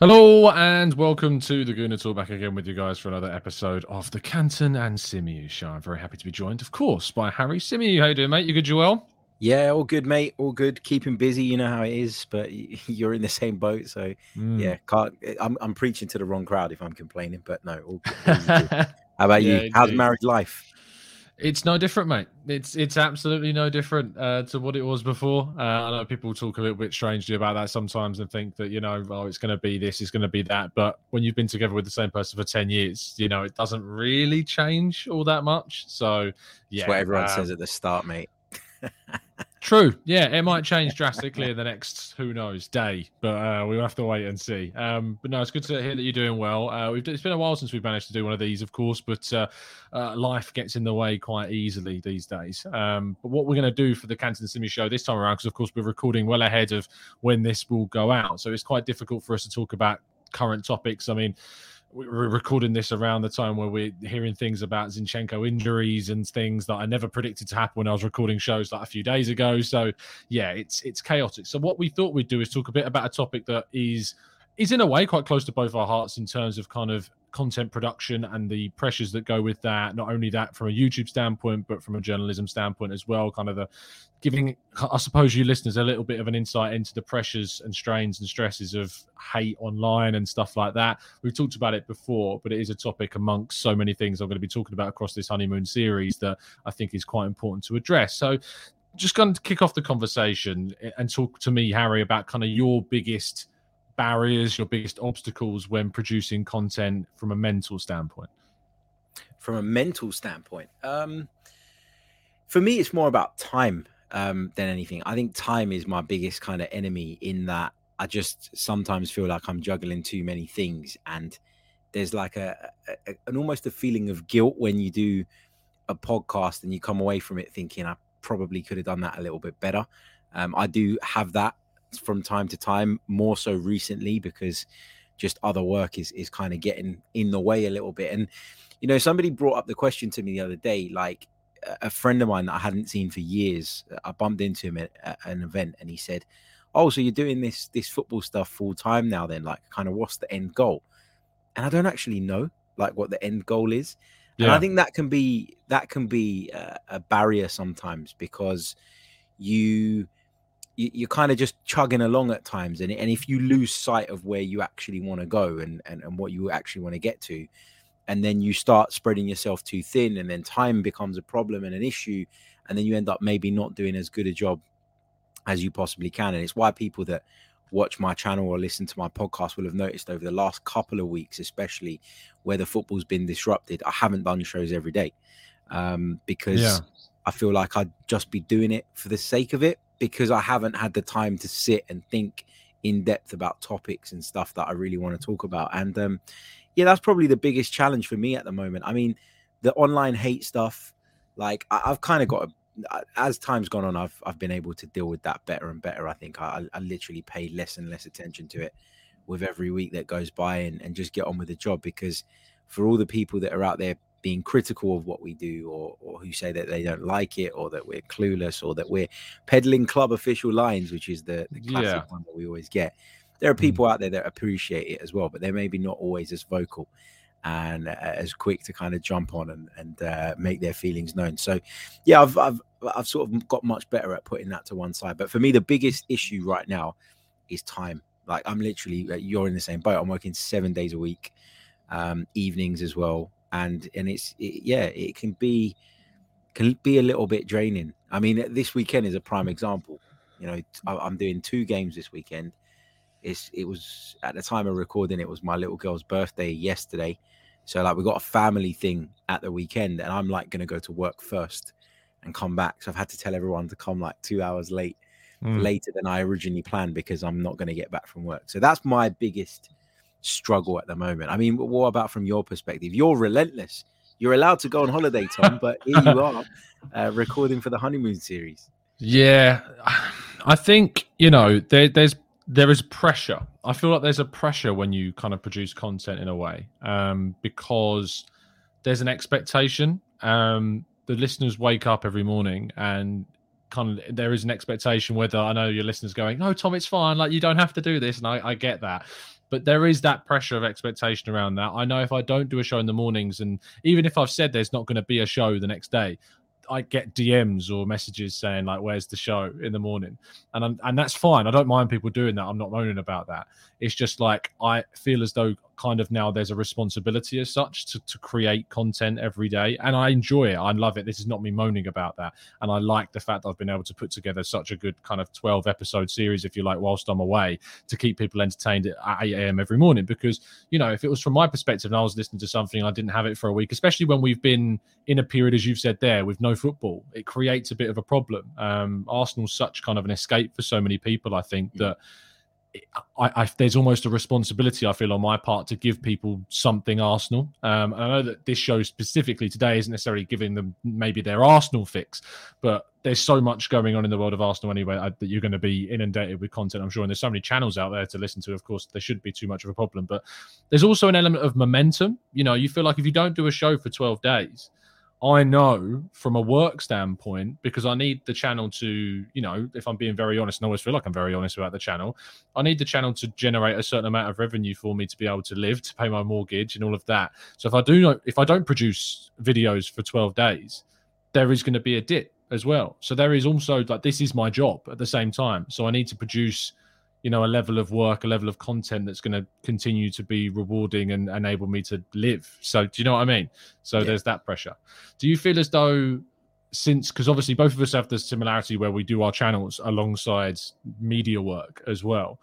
Hello and welcome to the Gooner Talk back again with you guys for another episode of the Canton and Symeou show. I'm very happy to be joined, of course, by Harry Symeou. How you doing, mate? You good, Joel? Yeah, all good, mate. All good. Keeping busy, you know how it is, but you're in the same boat, so Mm. yeah. Can't. I'm I'm preaching to the wrong crowd if I'm complaining, but no. All good. all good. How about Yeah, you? How's married life? It's no different, mate. It's it's absolutely no different uh, to what it was before. Uh, I know people talk a little bit strangely about that sometimes and think that you know, oh, it's going to be this, it's going to be that. But when you've been together with the same person for ten years, you know, it doesn't really change all that much. So yeah, That's what everyone um, says at the start, mate. True. Yeah, it might change drastically in the next who knows day, but uh, we'll have to wait and see. Um, but no, it's good to hear that you're doing well. Uh, we've, it's been a while since we've managed to do one of these, of course, but uh, uh, life gets in the way quite easily these days. Um, but what we're going to do for the Canton Symeou show this time around, because of course we're recording well ahead of when this will go out, so it's quite difficult for us to talk about current topics. I mean we're recording this around the time where we're hearing things about Zinchenko injuries and things that I never predicted to happen when I was recording shows like a few days ago. So yeah, it's it's chaotic. So what we thought we'd do is talk a bit about a topic that is is in a way quite close to both our hearts in terms of kind of content production and the pressures that go with that. Not only that from a YouTube standpoint, but from a journalism standpoint as well. Kind of the giving, I suppose, you listeners a little bit of an insight into the pressures and strains and stresses of hate online and stuff like that. We've talked about it before, but it is a topic amongst so many things I'm going to be talking about across this honeymoon series that I think is quite important to address. So, just going to kick off the conversation and talk to me, Harry, about kind of your biggest barriers, your biggest obstacles when producing content from a mental standpoint. From a mental standpoint, um, for me, it's more about time um, than anything. I think time is my biggest kind of enemy in that I just sometimes feel like I'm juggling too many things, and there's like a, a, an almost a feeling of guilt when you do a podcast and you come away from it thinking I probably could have done that a little bit better. Um, I do have that from time to time, more so recently because just other work is is kind of getting in the way a little bit. And you know, somebody brought up the question to me the other day, like a- friend of mine that I hadn't seen for years. I bumped into him at, at an event, and he said, "Oh, so you're doing this this football stuff full time now? Then, like, kind of, what's the end goal?" And I don't actually know, like, what the end goal is. And I think that can be that can be a, a barrier sometimes because you you, you're kind of just chugging along at times and, and if you lose sight of where you actually want to go and, and and what you actually want to get to and then you start spreading yourself too thin and then time becomes a problem and an issue and then you end up maybe not doing as good a job as you possibly can and it's why people that watch my channel or listen to my podcast will have noticed over the last couple of weeks especially where the football's been disrupted i haven't done shows every day um, because Yeah. i feel like i'd just be doing it for the sake of it because i haven't had the time to sit and think in depth about topics and stuff that i really want to talk about and um, yeah that's probably the biggest challenge for me at the moment i mean the online hate stuff like I, i've kind of got a as time's gone on, I've I've been able to deal with that better and better. I think I, I literally pay less and less attention to it with every week that goes by and, and just get on with the job because for all the people that are out there being critical of what we do or, or who say that they don't like it or that we're clueless or that we're peddling club official lines which is the, the classic yeah. one that we always get there are mm. people mm. out there that appreciate it as well but they're maybe not always as vocal and uh, as quick to kind of jump on and, and uh, make their feelings known so yeah I've, I've i've sort of got much better at putting that to one side but for me the biggest issue right now is time like i'm literally uh, you're in the same boat i'm working seven days a week um, evenings as well and and it's it, yeah, it can be can be a little bit draining. I mean, this weekend is a prime example. You know, I'm doing two games this weekend. It's it was at the time of recording, it was my little girl's birthday yesterday. So like we got a family thing at the weekend, and I'm like gonna go to work first and come back. So I've had to tell everyone to come like two hours late, mm. later than I originally planned because I'm not gonna get back from work. So that's my biggest struggle at the moment. I mean, what about from your perspective? You're relentless. You're allowed to go on holiday, Tom, but here you are uh, recording for the honeymoon series. Yeah, I think you know there, there's there is pressure. I feel like there's a pressure when you kind of produce content in a way um, because there's an expectation. Um, the listeners wake up every morning and kind of there is an expectation whether I know your listeners going, no, Tom, it's fine. Like you don't have to do this, and I, I get that but there is that pressure of expectation around that. I know if I don't do a show in the mornings, and even if I've said there's not going to be a show the next day, I get DMs or messages saying like, "Where's the show?" in the morning, and I'm, and that's fine. I don't mind people doing that. I'm not moaning about that. It's just like I feel as though kind of now there's a responsibility as such to, to create content every day. And i enjoy it. I love it. This is not me moaning about that. And i like the fact i've been able to put together such a good kind of 12 episode series if you like whilst i'm away to keep people entertained at 8 a.m every morning. Because you know if it was from my perspective and i was listening to something i didn't have it for a week especially when we've been in a period as you've said there with no football it creates a bit of a problem. Um arsenal's such kind of an escape for so many people i think that I, I, there's almost a responsibility I feel on my part to give people something Arsenal. Um, I know that this show specifically today isn't necessarily giving them maybe their Arsenal fix, but there's so much going on in the world of Arsenal anyway I, that you're going to be inundated with content. I'm sure, and there's so many channels out there to listen to. Of course, there shouldn't be too much of a problem, but there's also an element of momentum. You know, you feel like if you don't do a show for 12 days, I know from a work standpoint, because I need the channel to, you know, if I'm being very honest, and I always feel like I'm very honest about the channel, I need the channel to generate a certain amount of revenue for me to be able to live, to pay my mortgage and all of that. So if I do if I don't produce videos for 12 days, there is going to be a dip as well. So there is also like this is my job at the same time. So I need to produce you know a level of work a level of content that's going to continue to be rewarding and enable me to live. So do you know what i mean? So yeah. there's that pressure. Do you feel as though since because obviously both of us have the similarity where we do our channels alongside media work as well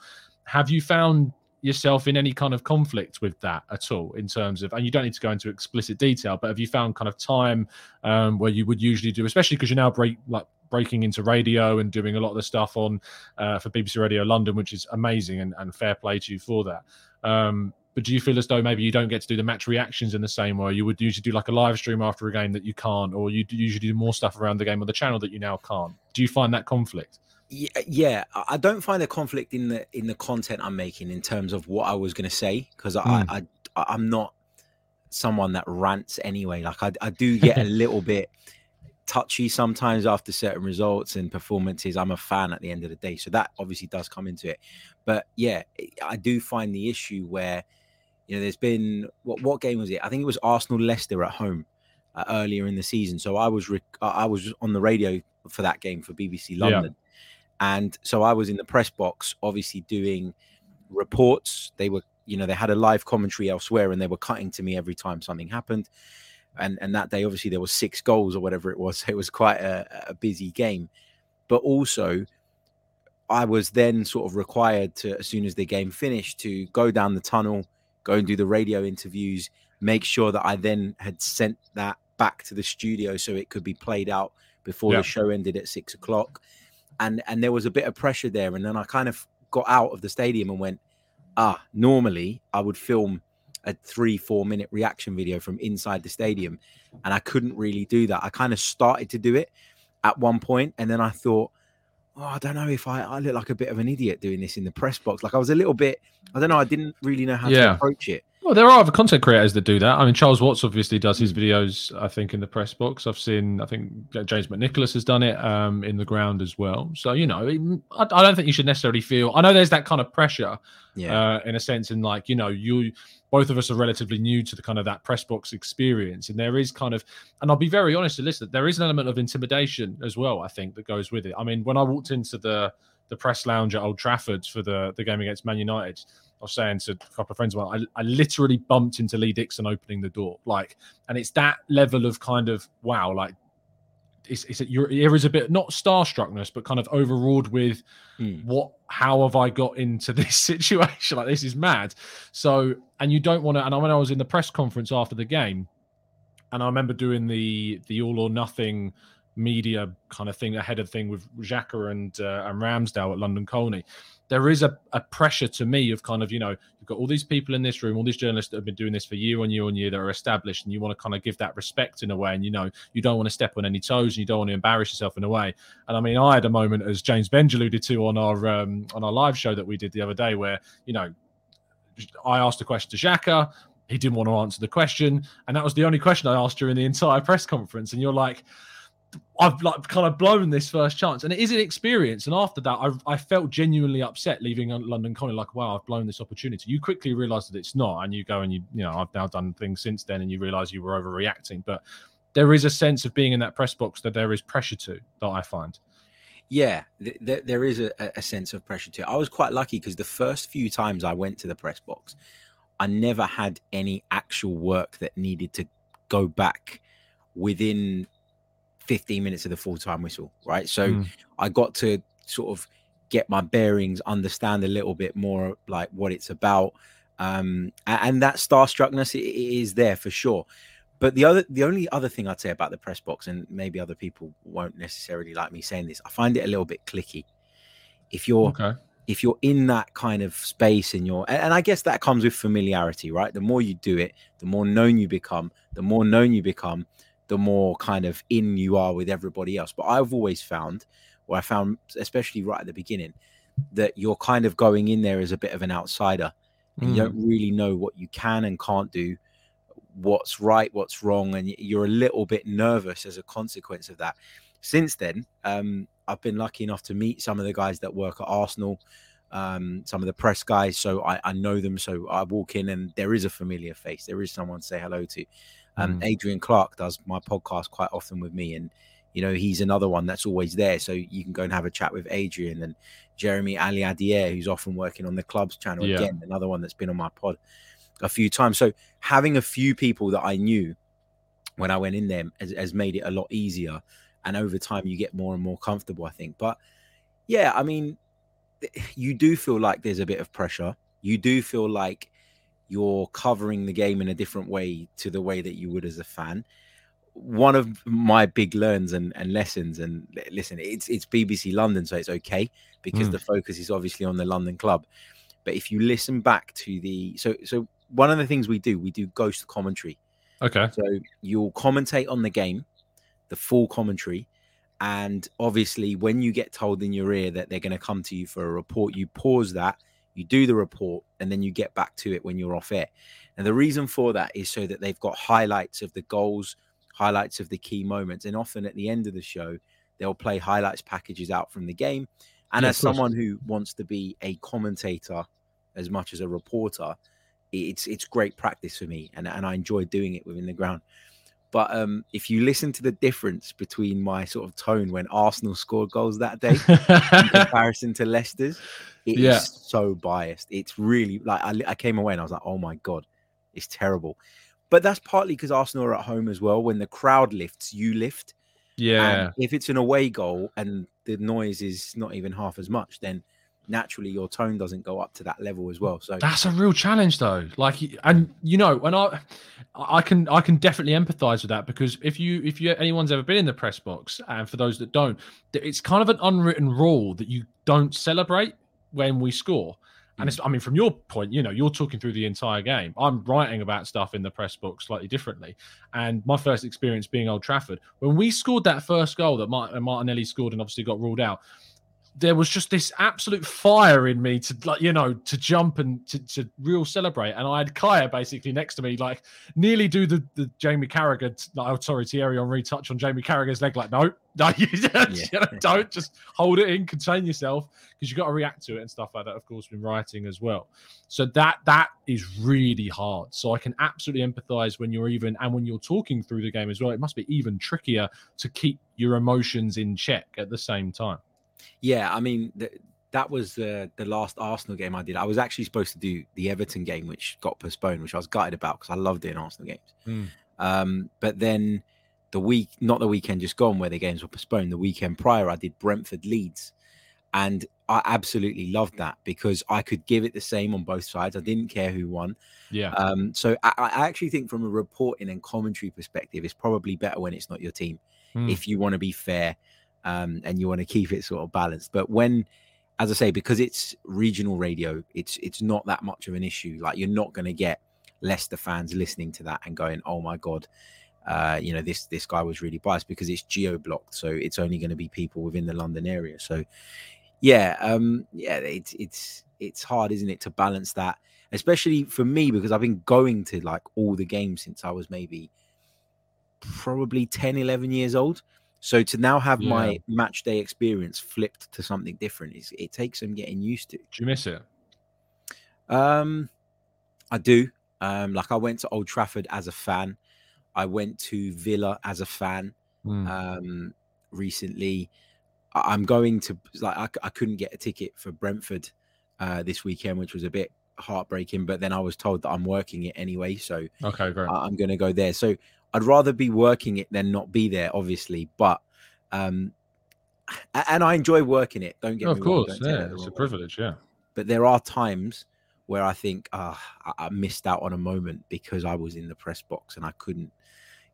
have you found yourself in any kind of conflict with that at all in terms of and you don't need to go into explicit detail but have you found kind of time um, where you would usually do especially because you're now break like breaking into radio and doing a lot of the stuff on uh, for BBC Radio London, which is amazing and, and fair play to you for that. Um, but do you feel as though maybe you don't get to do the match reactions in the same way? You would usually do like a live stream after a game that you can't, or you usually do more stuff around the game on the channel that you now can't. Do you find that conflict? Yeah, I don't find a conflict in the in the content I'm making in terms of what I was going to say because mm. I. I I'm not someone that rants anyway. Like I, I do get a little bit touchy sometimes after certain results and performances. I'm a fan at the end of the day, so that obviously does come into it. But yeah, I do find the issue where you know there's been what what game was it? I think it was Arsenal Leicester at home uh, earlier in the season. So I was rec- I was on the radio for that game for BBC London, yeah. And so I was in the press box, obviously doing reports. They were you know they had a live commentary elsewhere, and they were cutting to me every time something happened and and that day obviously there was six goals or whatever it was. So it was quite a, a busy game, but also I was then sort of required to as soon as the game finished to go down the tunnel, go and do the radio interviews, make sure that I then had sent that back to the studio so it could be played out before yeah. the show ended at six o'clock. And and there was a bit of pressure there. And then I kind of got out of the stadium and went, ah, normally I would film a three, four minute reaction video from inside the stadium. And I couldn't really do that. I kind of started to do it. at one point, and then I thought, oh, I don't know if I, I look like a bit of an idiot doing this in the press box. Like I was a little bit, I don't know, I didn't really know how Yeah. to approach it. Well, there are other content creators that do that. I mean, Charles Watts obviously does his videos. I think in the press box. I've seen. I think James McNicholas has done it um, in the ground as well. So you know, I, I don't think you should necessarily feel. I know there's that kind of pressure, Yeah. uh, in a sense, in like you know, you both of us are relatively new to the kind of that press box experience, and there is kind of, and I'll be very honest to listen, there is an element of intimidation as well. I think that goes with it. I mean, when I walked into the the press lounge at Old Trafford for the the game against Man United. I was saying to a couple of friends of mine, I, I literally bumped into Lee Dixon opening the door. Like, and it's that level of kind of wow, like it's, it's your ear is a bit not starstruckness, but kind of overawed with Hmm. what how have I got into this situation? Like this is mad. So, and you don't want to. And when I was in the press conference after the game, and I remember doing the the all or nothing media kind of thing ahead of thing with Xhaka and uh, and Ramsdale at London Colney. There is a, a pressure to me of kind of you know you've got all these people in this room, all these journalists that have been doing this for year on year on year that are established, and you want to kind of give that respect in a way, and you know you don't want to step on any toes, and you don't want to embarrass yourself in a way. And I mean, I had a moment as James Benge alluded to on our um, on our live show that we did the other day, where you know I asked a question to Xhaka. He didn't want to answer the question, and that was the only question I asked during the entire press conference. And you're like, I've like kind of blown this first chance, and it is an experience. And after that, I, I felt genuinely upset leaving London Colney. Like, wow, I've blown this opportunity. You quickly realise that it's not, and you go and you, you know, I've now done things since then, and you realise you were overreacting. But there is a sense of being in that press box that there is pressure to that I find. Yeah, th- th- there is a, a sense of pressure to. I was quite lucky because the first few times I went to the press box, I never had any actual work that needed to go back within 15 minutes of the full time whistle, right? So Mm. I got to sort of get my bearings, understand a little bit more like what it's about. Um, and, that starstruckness is there for sure. But the other, the only other thing I'd say about the press box, and maybe other people won't necessarily like me saying this, I find it a little bit clicky. If you're Okay. if you're in that kind of space and you're and i guess that comes with familiarity right the more you do it the more known you become the more known you become the more kind of in you are with everybody else. But i've always found or i found especially right at the beginning that you're kind of going in there as a bit of an outsider. And you Mm. don't really know what you can and can't do what's right what's wrong and you're a little bit nervous as a consequence of that. Since then um, i've been lucky enough to meet some of the guys that work at arsenal um, some of the press guys so I, I know them. So i walk in and there is a familiar face. There is someone to say hello to um, Mm. adrian clarke does my podcast quite often with me and you know he's another one that's always there so you can go and have a chat with adrian and jeremie aliadiere who's often working on the club's channel Yeah. again another one that's been on my pod a few times so having a few people that i knew when i went in there has, has made it a lot easier and over time you get more and more comfortable i think but yeah i mean you do feel like there's a bit of pressure you do feel like you're covering the game in a different way to the way that you would as a fan one of my big learns and, and lessons and listen it's it's bbc london so it's okay because Mm. the focus is obviously on the london club but if you listen back to the so so one of the things we do we do ghost commentary Okay. so you'll commentate on the game, the full commentary. And obviously, when you get told in your ear that they're going to come to you for a report, you pause that, you do the report, and then you get back to it when you're off air. And the reason for that is so that they've got highlights of the goals, highlights of the key moments. And often at the end of the show, they'll play highlights packages out from the game. And Yeah, as someone who wants to be a commentator as much as a reporter, it's it's great practice for me and, and I enjoy doing it within the ground. But um, if you listen to the difference between my sort of tone when Arsenal scored goals that day in comparison to Leicester's, it is Yeah. so biased. It's really like I, I came away and I was like, oh my god, it's terrible. But that's partly because Arsenal are at home as well. When the crowd lifts, you lift. yeah. And if it's an away goal and the noise is not even half as much, then naturally your tone doesn't go up to that level as well. So That's a real challenge, though. Like, and you know, and I, I can, I can definitely empathise with that because if you, if you, anyone's ever been in the press box, and for those that don't, it's kind of an unwritten rule that you don't celebrate when we score. And it's, hmm. I mean, from your point, you know, you're talking through the entire game. I'm writing about stuff in the press book slightly differently. And my first experience being Old Trafford, when we scored that first goal that uh, Martinelli scored and obviously got ruled out, there was just this absolute fire in me to like you know to jump and to, to real celebrate. And i had kaya basically next to me like nearly do the, the jamie carragher oh sorry thierry henry touch on jamie carragher's leg like no no you, yeah. don't just hold it in contain yourself because you've got to react to it and stuff like that. Of course when writing as well. So that that is really hard. So i can absolutely empathize when you're even and when you're talking through the game as well it must be even trickier to keep your emotions in check at the same time yeah, I mean that was the the last Arsenal game I did. I was actually supposed to do the Everton game, which got postponed, which I was gutted about because I love doing Arsenal games. Mm. Um, but then the week, not the weekend just gone, where the games were postponed. The weekend prior, I did Brentford Leeds, and I absolutely loved that because I could give it the same on both sides. I didn't care who won. Yeah. Um, so I, I actually think from a reporting and commentary perspective, it's probably better when it's not your team. Mm. If you want to be fair um, and you want to keep it sort of balanced. But when, as I say, because it's regional radio, it's it's not that much of an issue. Like you're not going to get Leicester fans listening to that and going, "Oh my god." Uh, you know this this guy was really biased because it's geo blocked, so it's only going to be people within the London area. So, yeah, um, yeah, it's it's it's hard, isn't it, to balance that, especially for me because I've been going to like all the games since I was maybe probably 10, 11 years old. So to now have yeah. my match day experience flipped to something different is it takes some getting used to. Do you miss it? Um, I do. Um, like I went to Old Trafford as a fan. I went to Villa as a fan. Mm. Um, recently, I- am going to like I, I couldn't get a ticket for Brentford uh, this weekend, which was a bit heartbreaking. But then I was told that I'm working it anyway, so okay, great. I- I'm going to go there. So I'd rather be working it than not be there, obviously. But um, and I enjoy working it. Don't get me of wrong. Of course, yeah, it's a privilege. Yeah, but there are times where I think, ah, oh, I missed out on a moment because I was in the press box and I couldn't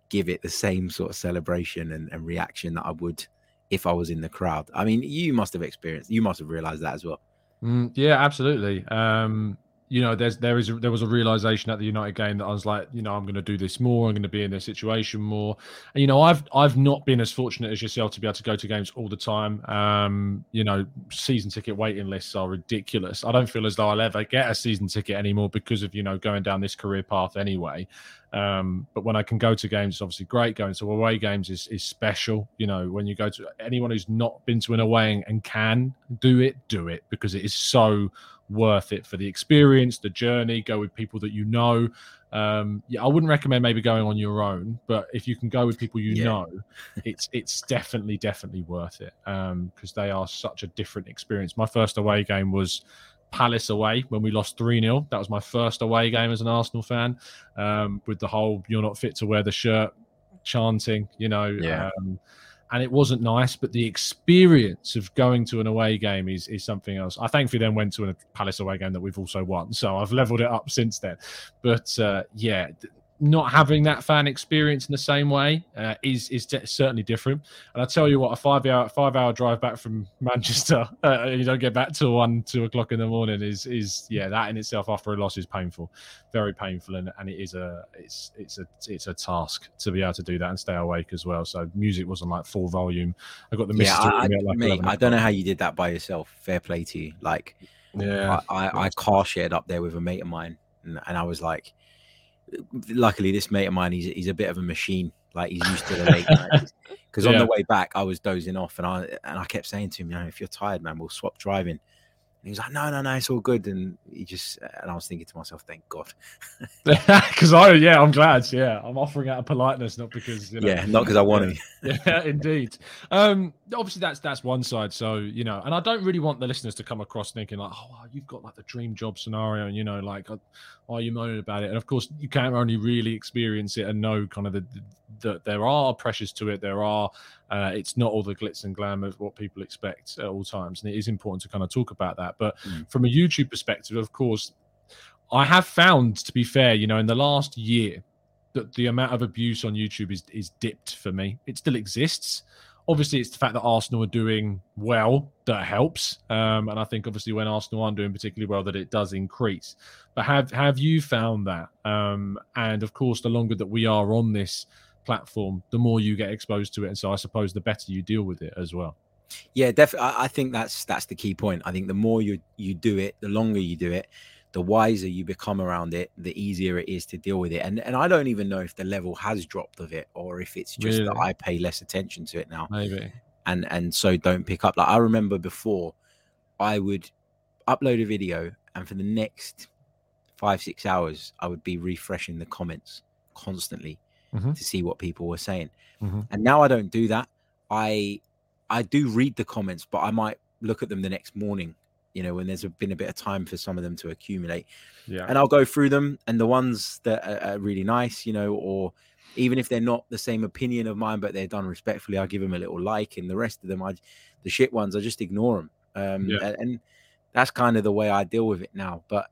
give it the same sort of celebration and, and reaction that I would if I was in the crowd. I mean, you must have experienced, you must have realized that as well. Mm, yeah, absolutely. Um, you know, there's there is there was a realization at the United game that I was like, you know, I'm going to do this more. I'm going to be in this situation more. And you know, I've I've not been as fortunate as yourself to be able to go to games all the time. Um, you know, season ticket waiting lists are ridiculous. I don't feel as though I'll ever get a season ticket anymore because of you know going down this career path anyway. Um, but when I can go to games, it's obviously great. Going to away games is, is special. You know, when you go to anyone who's not been to an away and can do it, do it because it is so worth it for the experience, the journey. Go with people that you know. Um, yeah, I wouldn't recommend maybe going on your own, but if you can go with people you yeah. know, it's it's definitely definitely worth it Um, because um, they are such a different experience. My first away game was Palace away when we lost 3 0. That was my first away game as an Arsenal fan um, with the whole you're not fit to wear the shirt chanting, you know. Yeah. Um, and it wasn't nice. But the experience of going to an away game is is something else. I thankfully then went to a Palace away game that we've also won, so I've leveled it up since then. But uh, yeah, not having that fan experience in the same way uh, is is certainly different. And I tell you what, a five hour five hour drive back from Manchester, uh, you don't get back till one two o'clock in the morning is is yeah that in itself after a loss is painful, very painful, and, and it is a it's it's a it's a task to be able to do that and stay awake as well. So music wasn't like full volume. I got the yeah, I, like mate, I don't know how you did that by yourself. Fair play to you. Like yeah, I I, I car shared up there with a mate of mine, and, and I was like luckily this mate of mine he's, he's a bit of a machine like he's used to the late nights because yeah. on the way back i was dozing off and i and i kept saying to him you know if you're tired man we'll swap driving he was like, no, no, no, it's all good. And he just, and I was thinking to myself, thank God. Because I, yeah, I'm glad. Yeah, I'm offering out of politeness, not because, you know, yeah, not because I want to. yeah, indeed. Um, obviously, that's that's one side. So, you know, and I don't really want the listeners to come across thinking like, oh, you've got like the dream job scenario, and you know, like, why are you moaning about it? And of course, you can't only really experience it and know kind of the, that there are pressures to it. There are, uh, it's not all the glitz and glam of what people expect at all times, and it is important to kind of talk about that. But mm. from a YouTube perspective, of course, I have found, to be fair, you know, in the last year, that the amount of abuse on YouTube is is dipped for me. It still exists, obviously it's the fact that Arsenal are doing well that helps, um, and I think obviously when Arsenal aren't doing particularly well, that it does increase. But have have you found that? Um, and of course, the longer that we are on this platform, the more you get exposed to it, and so I suppose the better you deal with it as well. Yeah, definitely. I think that's that's the key point. I think the more you you do it, the longer you do it, the wiser you become around it, the easier it is to deal with it. And and I don't even know if the level has dropped of it or if it's just Really? that I pay less attention to it now Maybe. and and so don't pick up. Like I remember before, I would upload a video and for the next five six hours, I would be refreshing the comments constantly Mhm. to see what people were saying. Mhm. And now I don't do that. I I do read the comments, but I might look at them the next morning. You know, when there's been a bit of time for some of them to accumulate Yeah. and I'll go through them. And the ones that are, are really nice, you know, or even if they're not the same opinion of mine, but they're done respectfully, I'll give them a little like. And the rest of them, I the shit ones, I just ignore them. Um, Yeah. and, and that's kind of the way I deal with it now. But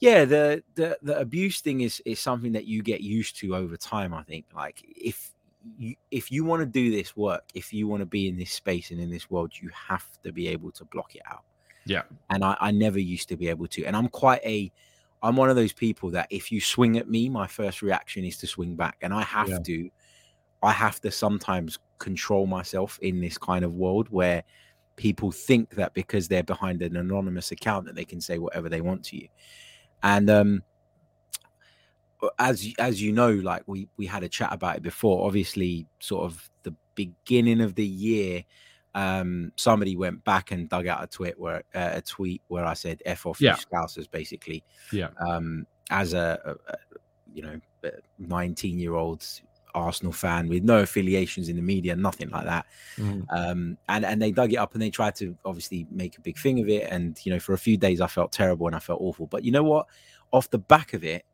yeah, the the the abuse thing is is something that you get used to over time. I think, like if you if you want to do this work, if you want to be in this space and in this world, you have to be able to block it out Yeah. and I, I never used to be able to. And I'm quite a, I'm one of those people that if you swing at me, my first reaction is to swing back, and I have Yeah. to, I have to sometimes control myself in this kind of world where people think that because they're behind an anonymous account that they can say whatever they want to you, and um. As as you know, like we we had a chat about it before. Obviously, sort of the beginning of the year, um, somebody went back and dug out a tweet where uh, a tweet where I said "f off Yeah. Scousers," basically. Yeah. Um, as a, a, a you know, nineteen year old Arsenal fan with no affiliations in the media, nothing like that. Mhm. Um, and and they dug it up and they tried to obviously make a big thing of it. And you know, for a few days I felt terrible and I felt awful. But you know what? Off the back of it,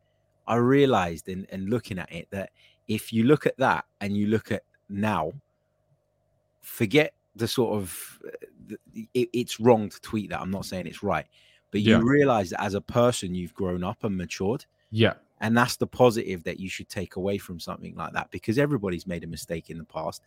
I realized and and looking at it that if you look at that and you look at now, forget the sort of uh, it, it's wrong to tweet that. I'm not saying it's right, but you Yeah. realize that as a person you've grown up and matured. Yeah. And that's the positive that you should take away from something like that because everybody's made a mistake in the past.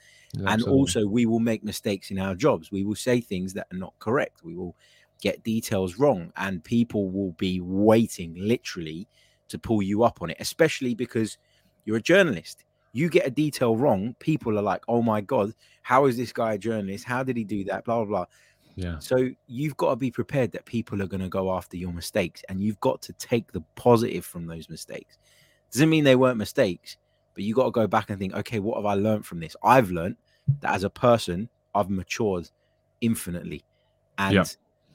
And also we will make mistakes in our jobs. We will say things that are not correct. We will get details wrong and people will be waiting literally to pull you up on it especially because you're a journalist. You get a detail wrong people are like oh my god how is this guy a journalist? How did he do that? Blah blah blah Yeah. so you've got to be prepared that people are going to go after your mistakes and you've got to take the positive from those mistakes. Doesn't mean they weren't mistakes, but you got to go back and think, okay, what have I learned from this? I've learned that as a person, I've matured infinitely. And Yeah.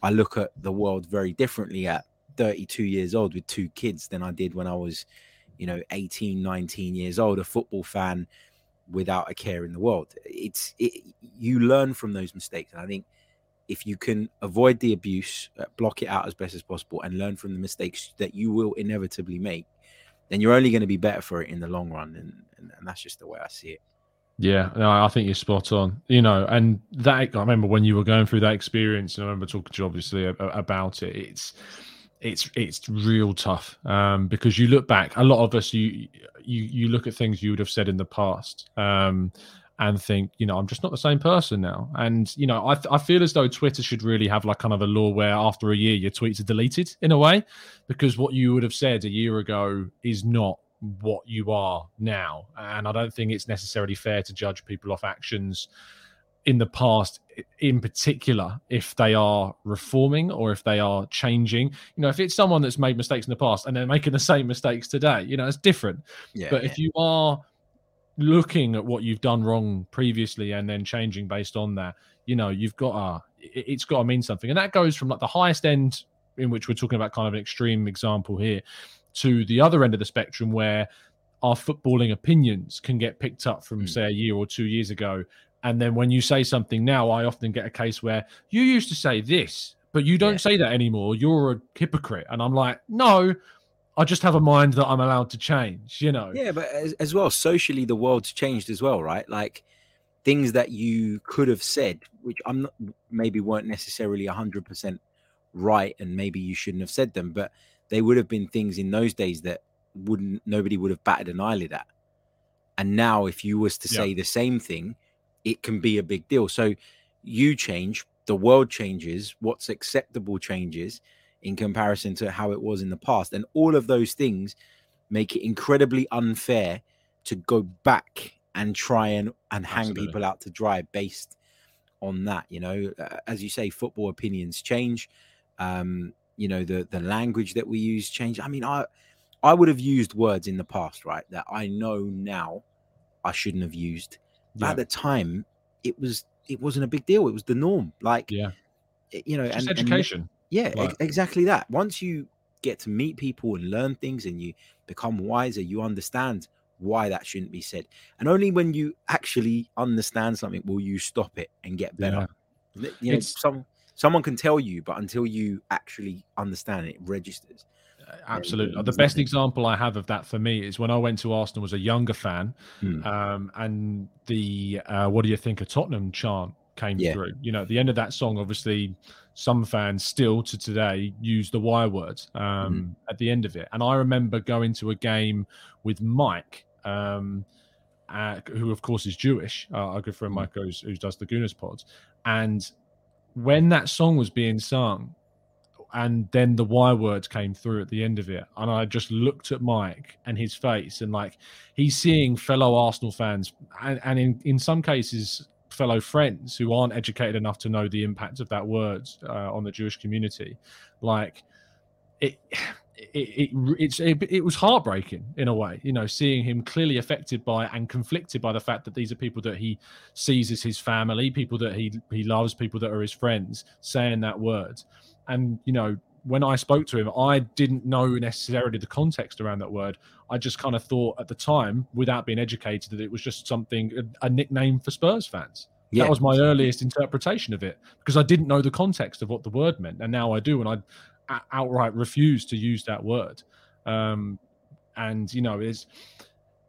I look at the world very differently at 32 years old with two kids than I did when I was, you know, 18, 19 years old, a football fan without a care in the world. It's it, you learn from those mistakes. And I think if you can avoid the abuse, uh, block it out as best as possible, and learn from the mistakes that you will inevitably make, then you're only going to be better for it in the long run. And, and, and that's just the way I see it. Yeah, no, I think you're spot on. You know, and that I remember when you were going through that experience, and I remember talking to you obviously about it. It's it's it's real tough um, because you look back. A lot of us, you you you look at things you would have said in the past, um, and think, you know, I'm just not the same person now. And you know, I I feel as though Twitter should really have like kind of a law where after a year your tweets are deleted in a way, because what you would have said a year ago is not what you are now. And I don't think it's necessarily fair to judge people off actions in the past, in particular, if they are reforming or if they are changing. You know, if it's someone that's made mistakes in the past and they're making the same mistakes today, you know, it's different. Yeah. but if you are looking at what you've done wrong previously and then changing based on that, you know, you've got to, it- it's got to mean something. And that goes from like the highest end, in which we're talking about kind of an extreme example here, to the other end of the spectrum where our footballing opinions can get picked up from, Mm. say, a year or two years ago. And then when you say something now, I often get a case where you used to say this, but you don't Yeah. say that anymore. You're a hypocrite. And I'm like, no, I just have a mind that I'm allowed to change, you know? Yeah, but as, as well, socially, the world's changed as well, right? Like things that you could have said, which I'm not, maybe weren't necessarily 100% right, and maybe you shouldn't have said them, but they would have been things in those days that wouldn't, nobody would have batted an eyelid at. And now, if you was to Yeah. say the same thing, it can be a big deal. So you change, the world changes, what's acceptable changes in comparison to how it was in the past. And all of those things make it incredibly unfair to go back and try and, and hang Absolutely. people out to dry based on that. You know, Uh, as you say, football opinions change. Um, you know, the the language that we use change. I mean, I I would have used words in the past, right? That I know now I shouldn't have used. But Yeah. at the time, it was it wasn't a big deal. It was the norm. Like, Yeah. you know, Just and, and education. Yeah, Like- exactly that. Once you get to meet people and learn things and you become wiser, you understand why that shouldn't be said. And only when you actually understand something will you stop it and get better. Li- You know, It's- some someone can tell you, but until you actually understand it, it registers. Absolutely. The best example I have of that for me is when I went to Arsenal as a younger fan, Hmm. um, and the uh, "What do you think of Tottenham?" chant came Yeah. through. You know, at the end of that song, obviously, some fans still to today use the Y word um, Mm-hmm. at the end of it. And I remember going to a game with Mike. Um, uh, who of course is Jewish, uh, our good friend Mhm. Mike, who's, who does the Gooners pods, and when that song was being sung, and then the Y words came through at the end of it, and I just looked at Mike and his face, and like he's seeing fellow Arsenal fans, and, and in in some cases fellow friends who aren't educated enough to know the impact of that word uh, on the Jewish community, like it. It, it it, it was heartbreaking in a way, you know, seeing him clearly affected by and conflicted by the fact that these are people that he sees as his family, people that he he loves, people that are his friends, saying that word. And you know, when I spoke to him, I didn't know necessarily the context around that word. I just kind of thought at the time, without being educated, that it was just something a, a nickname for Spurs fans. That was my earliest interpretation of it because I didn't know the context of what the word meant, and now I do, and I outright refuse to use that word. Um, and you know, it's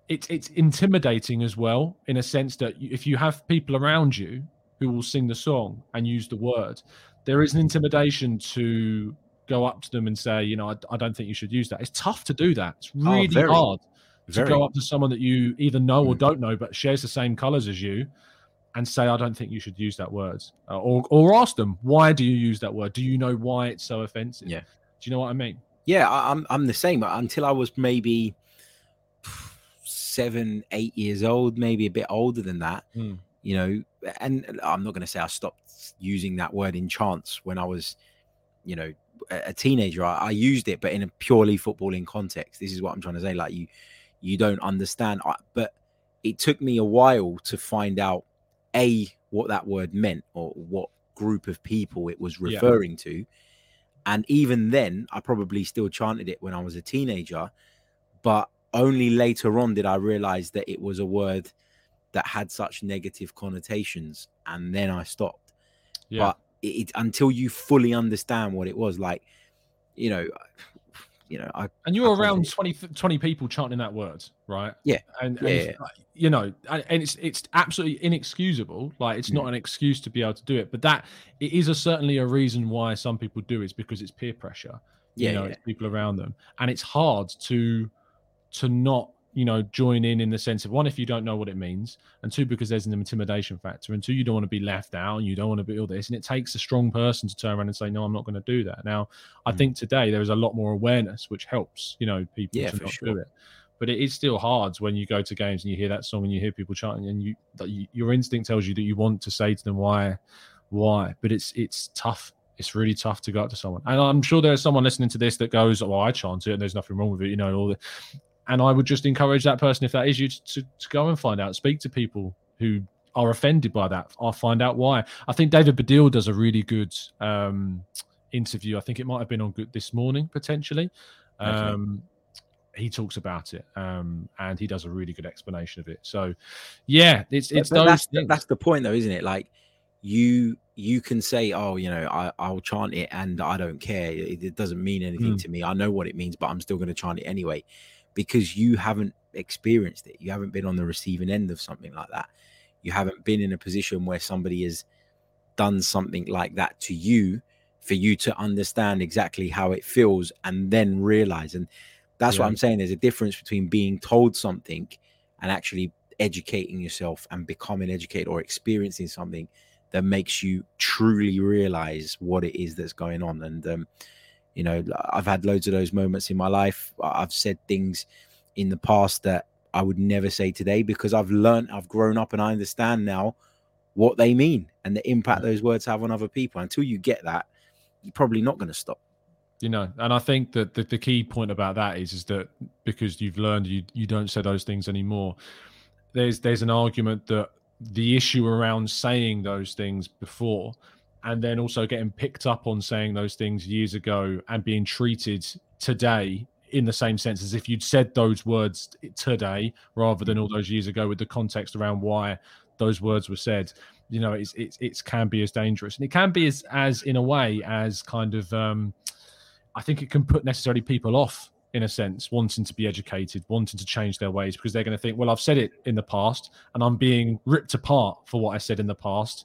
it's it's intimidating as well in a sense that if you have people around you who will sing the song and use the word, there is an intimidation to go up to them and say, you know, I, I don't think you should use that. It's tough to do that. It's really very. hard to Very. go up to someone that you either know or Mm. don't know, but shares the same colors as you, and say, I don't think you should use that word, uh, or or ask them, why do you use that word? Do you know why it's so offensive? Yeah. Do you know what I mean? Yeah, I, I'm I'm the same. Until I was maybe seven, eight years old, maybe a bit older than that. Mm. You know, and I'm not going to say I stopped using that word in chance when I was, you know, a, teenager. I, I used it, but in a purely footballing context. This is what I'm trying to say. Like you, you don't understand. I, but it took me a while to find out a what that word meant or what group of people it was Yeah. referring to. And even then, I probably still chanted it when I was a teenager, but only later on did I realize that it was a word that had such negative connotations. And then I stopped. Yeah. But it, it until you fully understand what it was, like, you know, you know, I and you're I around can't 20, 20 people chanting that word, right? Yeah. And, Yeah, and yeah. you know, and, and it's it's absolutely inexcusable. Like it's Mm. not an excuse to be able to do it, but that it is a certainly a reason why some people do. It's because it's peer pressure. yeah, you know, yeah. it's people around them, and it's hard to to not you know join in in the sense of one if you don't know what it means, and two because there's an intimidation factor, and two you don't want to be left out, and you don't want to be all this, and it takes a strong person to turn around and say no, I'm not going to do that. Now, I Mm. think today there is a lot more awareness, which helps you know people Yeah, to not do it. But it is still hard when you go to games and you hear that song and you hear people chanting, and you, you your instinct tells you that you want to say to them why, why. But it's it's tough. It's really tough to go up to someone, and I'm sure there's someone listening to this that goes, "Oh, I chant it, and there's nothing wrong with it," you know. All the, and I would just encourage that person, if that is you, to, to, to go and find out, speak to people who are offended by that. I'll find out why. I think David Baddiel does a really good um, interview. I think it might have been on Good this morning potentially. Okay. Um, he talks about it, um, and he does a really good explanation of it. So, yeah, it's it's but those that's things. that's the point though isn't it like you you can say oh you know I, i'll chant it and i don't care it, it doesn't mean anything Mm. to me i know what it means but i'm still going to chant it anyway because you haven't experienced it. You haven't been on the receiving end of something like that. You haven't been in a position where somebody has done something like that to you for you to understand exactly how it feels and then realize. And that's what i'm saying. There's a difference between being told something and actually educating yourself and becoming educated or experiencing something that makes you truly realize what it is that's going on. And um, you know, I've had loads of those moments in my life. I've said things in the past that I would never say today because I've learned, I've grown up, and I understand now what they mean and the impact those words have on other people. Until you get that, you're probably not going to stop. You know, and I think that the, the key point about that is is that because you've learned you you don't say those things anymore. There's there's an argument that the issue around saying those things before and then also getting picked up on saying those things years ago and being treated today in the same sense as if you'd said those words today rather than all those years ago with the context around why those words were said. You know it's it's it can be as dangerous. And it can be as as in a way as kind of um i think it can put necessarily people off in a sense wanting to be educated wanting to change their ways because they're going to think well i've said it in the past and i'm being ripped apart for what i said in the past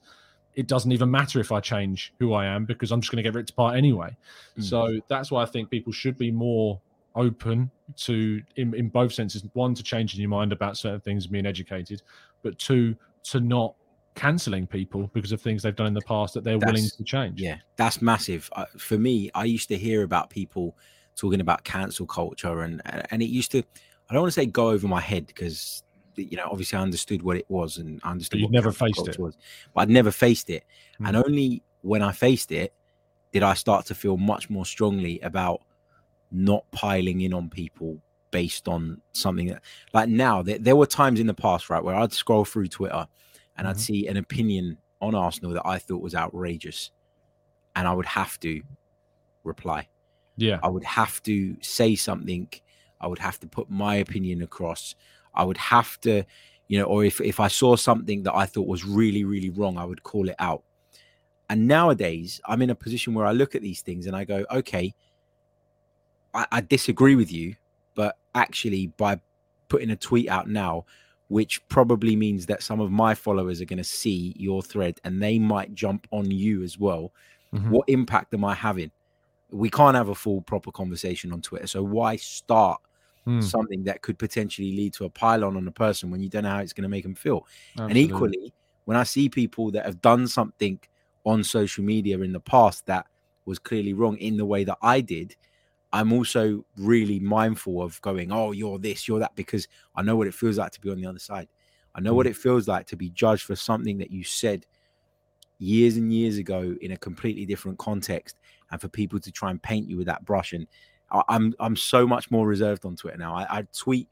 it doesn't even matter if I change who I am because I'm just going to get ripped apart anyway. Mm. So that's why I think people should be more open to, in, in both senses, one to changing your mind about certain things and being educated, but two to not canceling people because of things they've done in the past that they're that's, willing to change. Yeah, that's massive. Uh, for me, I used to hear about people talking about cancel culture, and and it used to. I don't want to say go over my head because you know, obviously I understood what it was and I understood. you never faced it, was, but I'd never faced it, mm. and only when I faced it did I start to feel much more strongly about not piling in on people based on something that, like now, there, there were times in the past, right, where I'd scroll through Twitter and mm-hmm. I'd see an opinion on Arsenal that I thought was outrageous, and I would have to reply. Yeah, I would have to say something. I would have to put my opinion across. I would have to, you know, or if, if I saw something that I thought was really, really wrong, I would call it out. And nowadays, I'm in a position where I look at these things and I go, okay, I, I disagree with you, but actually, by putting a tweet out now, which probably means that some of my followers are going to see your thread and they might jump on you as well. Mm-hmm. What impact am I having? We can't have a full proper conversation on Twitter. So why start mm. something that could potentially lead to a pylon on a person when you don't know how it's going to make them feel. Absolutely. And equally, when I see people that have done something on social media in the past that was clearly wrong in the way that I did, I'm also really mindful of going, oh, you're this, you're that, because I know what it feels like to be on the other side. I know mm. what it feels like to be judged for something that you said years and years ago in a completely different context and for people to try and paint you with that brush and I, am I'm so much more reserved on Twitter now. I, I tweet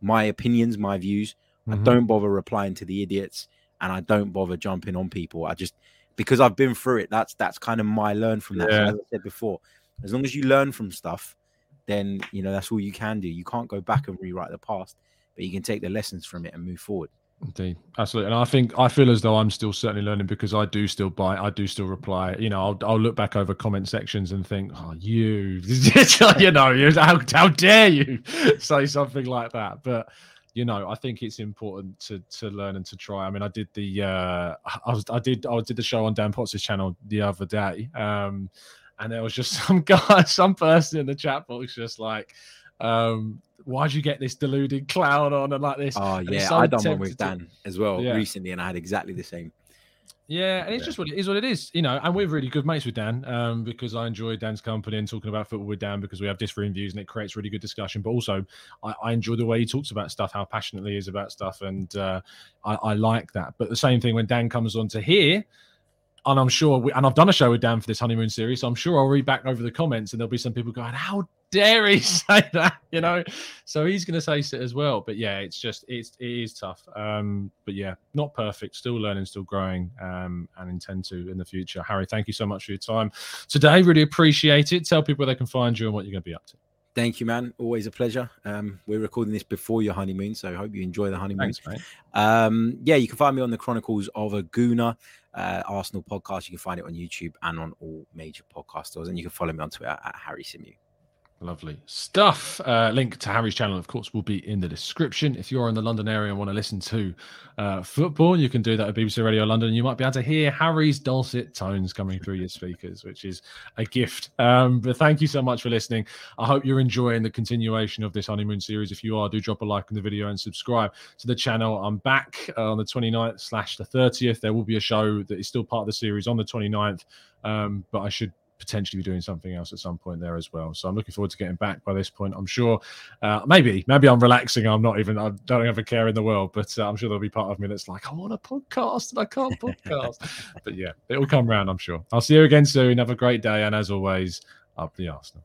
my opinions, my views. Mm-hmm. I don't bother replying to the idiots, and I don't bother jumping on people. I just because I've been through it. That's that's kind of my learn from that. Yeah. So as I said before, as long as you learn from stuff, then you know that's all you can do. You can't go back and rewrite the past, but you can take the lessons from it and move forward. Indeed, absolutely, and I think I feel as though I'm still certainly learning because I do still buy, I do still reply. You know, I'll, I'll look back over comment sections and think, "Oh, you, you know, how how dare you say something like that?" But you know, I think it's important to to learn and to try. I mean, I did the uh, I was I did I did the show on Dan Potts' channel the other day, um, and there was just some guy, some person in the chat box just like, um, why'd you get this deluded clown on and like this? Oh yeah, so I done one with Dan as well yeah. recently, and I had exactly the same. Yeah, and it's yeah. just what it is. What it is, you know. And we're really good mates with Dan um, because I enjoy Dan's company and talking about football with Dan because we have differing views and it creates really good discussion. But also, I, I enjoy the way he talks about stuff, how passionately he is about stuff, and uh, I, I like that. But the same thing when Dan comes on to here and I'm sure, we, and I've done a show with Dan for this honeymoon series, so I'm sure I'll read back over the comments, and there'll be some people going, "How dare he say that?" You know, so he's going to say it as well. But yeah, it's just it's it is tough. Um, but yeah, not perfect, still learning, still growing, um, and intend to in the future. Harry, thank you so much for your time today. Really appreciate it. Tell people where they can find you and what you're going to be up to. Thank you, man. Always a pleasure. Um, we're recording this before your honeymoon, so I hope you enjoy the honeymoon. Thanks. Um, yeah, you can find me on the Chronicles of a Gooner uh, Arsenal podcast. You can find it on YouTube and on all major podcast stores, and you can follow me on Twitter at Harry Symeou. Lovely stuff. Uh, link to Harry's channel, of course, will be in the description. If you're in the London area and want to listen to uh, football, you can do that at BBC Radio London. You might be able to hear Harry's dulcet tones coming through your speakers, which is a gift. Um, but thank you so much for listening. I hope you're enjoying the continuation of this honeymoon series. If you are, do drop a like on the video and subscribe to the channel. I'm back uh, on the 29th slash the 30th. There will be a show that is still part of the series on the 29th, um, but I should potentially be doing something else at some point there as well. So I'm looking forward to getting back by this point. I'm sure uh, maybe maybe I'm relaxing. I'm not even I don't have a care in the world, but uh, I'm sure there'll be part of me that's like I want a podcast and I can't podcast. but yeah, it'll come round. I'm sure. I'll see you again soon. Have a great day, and as always, up the Arsenal.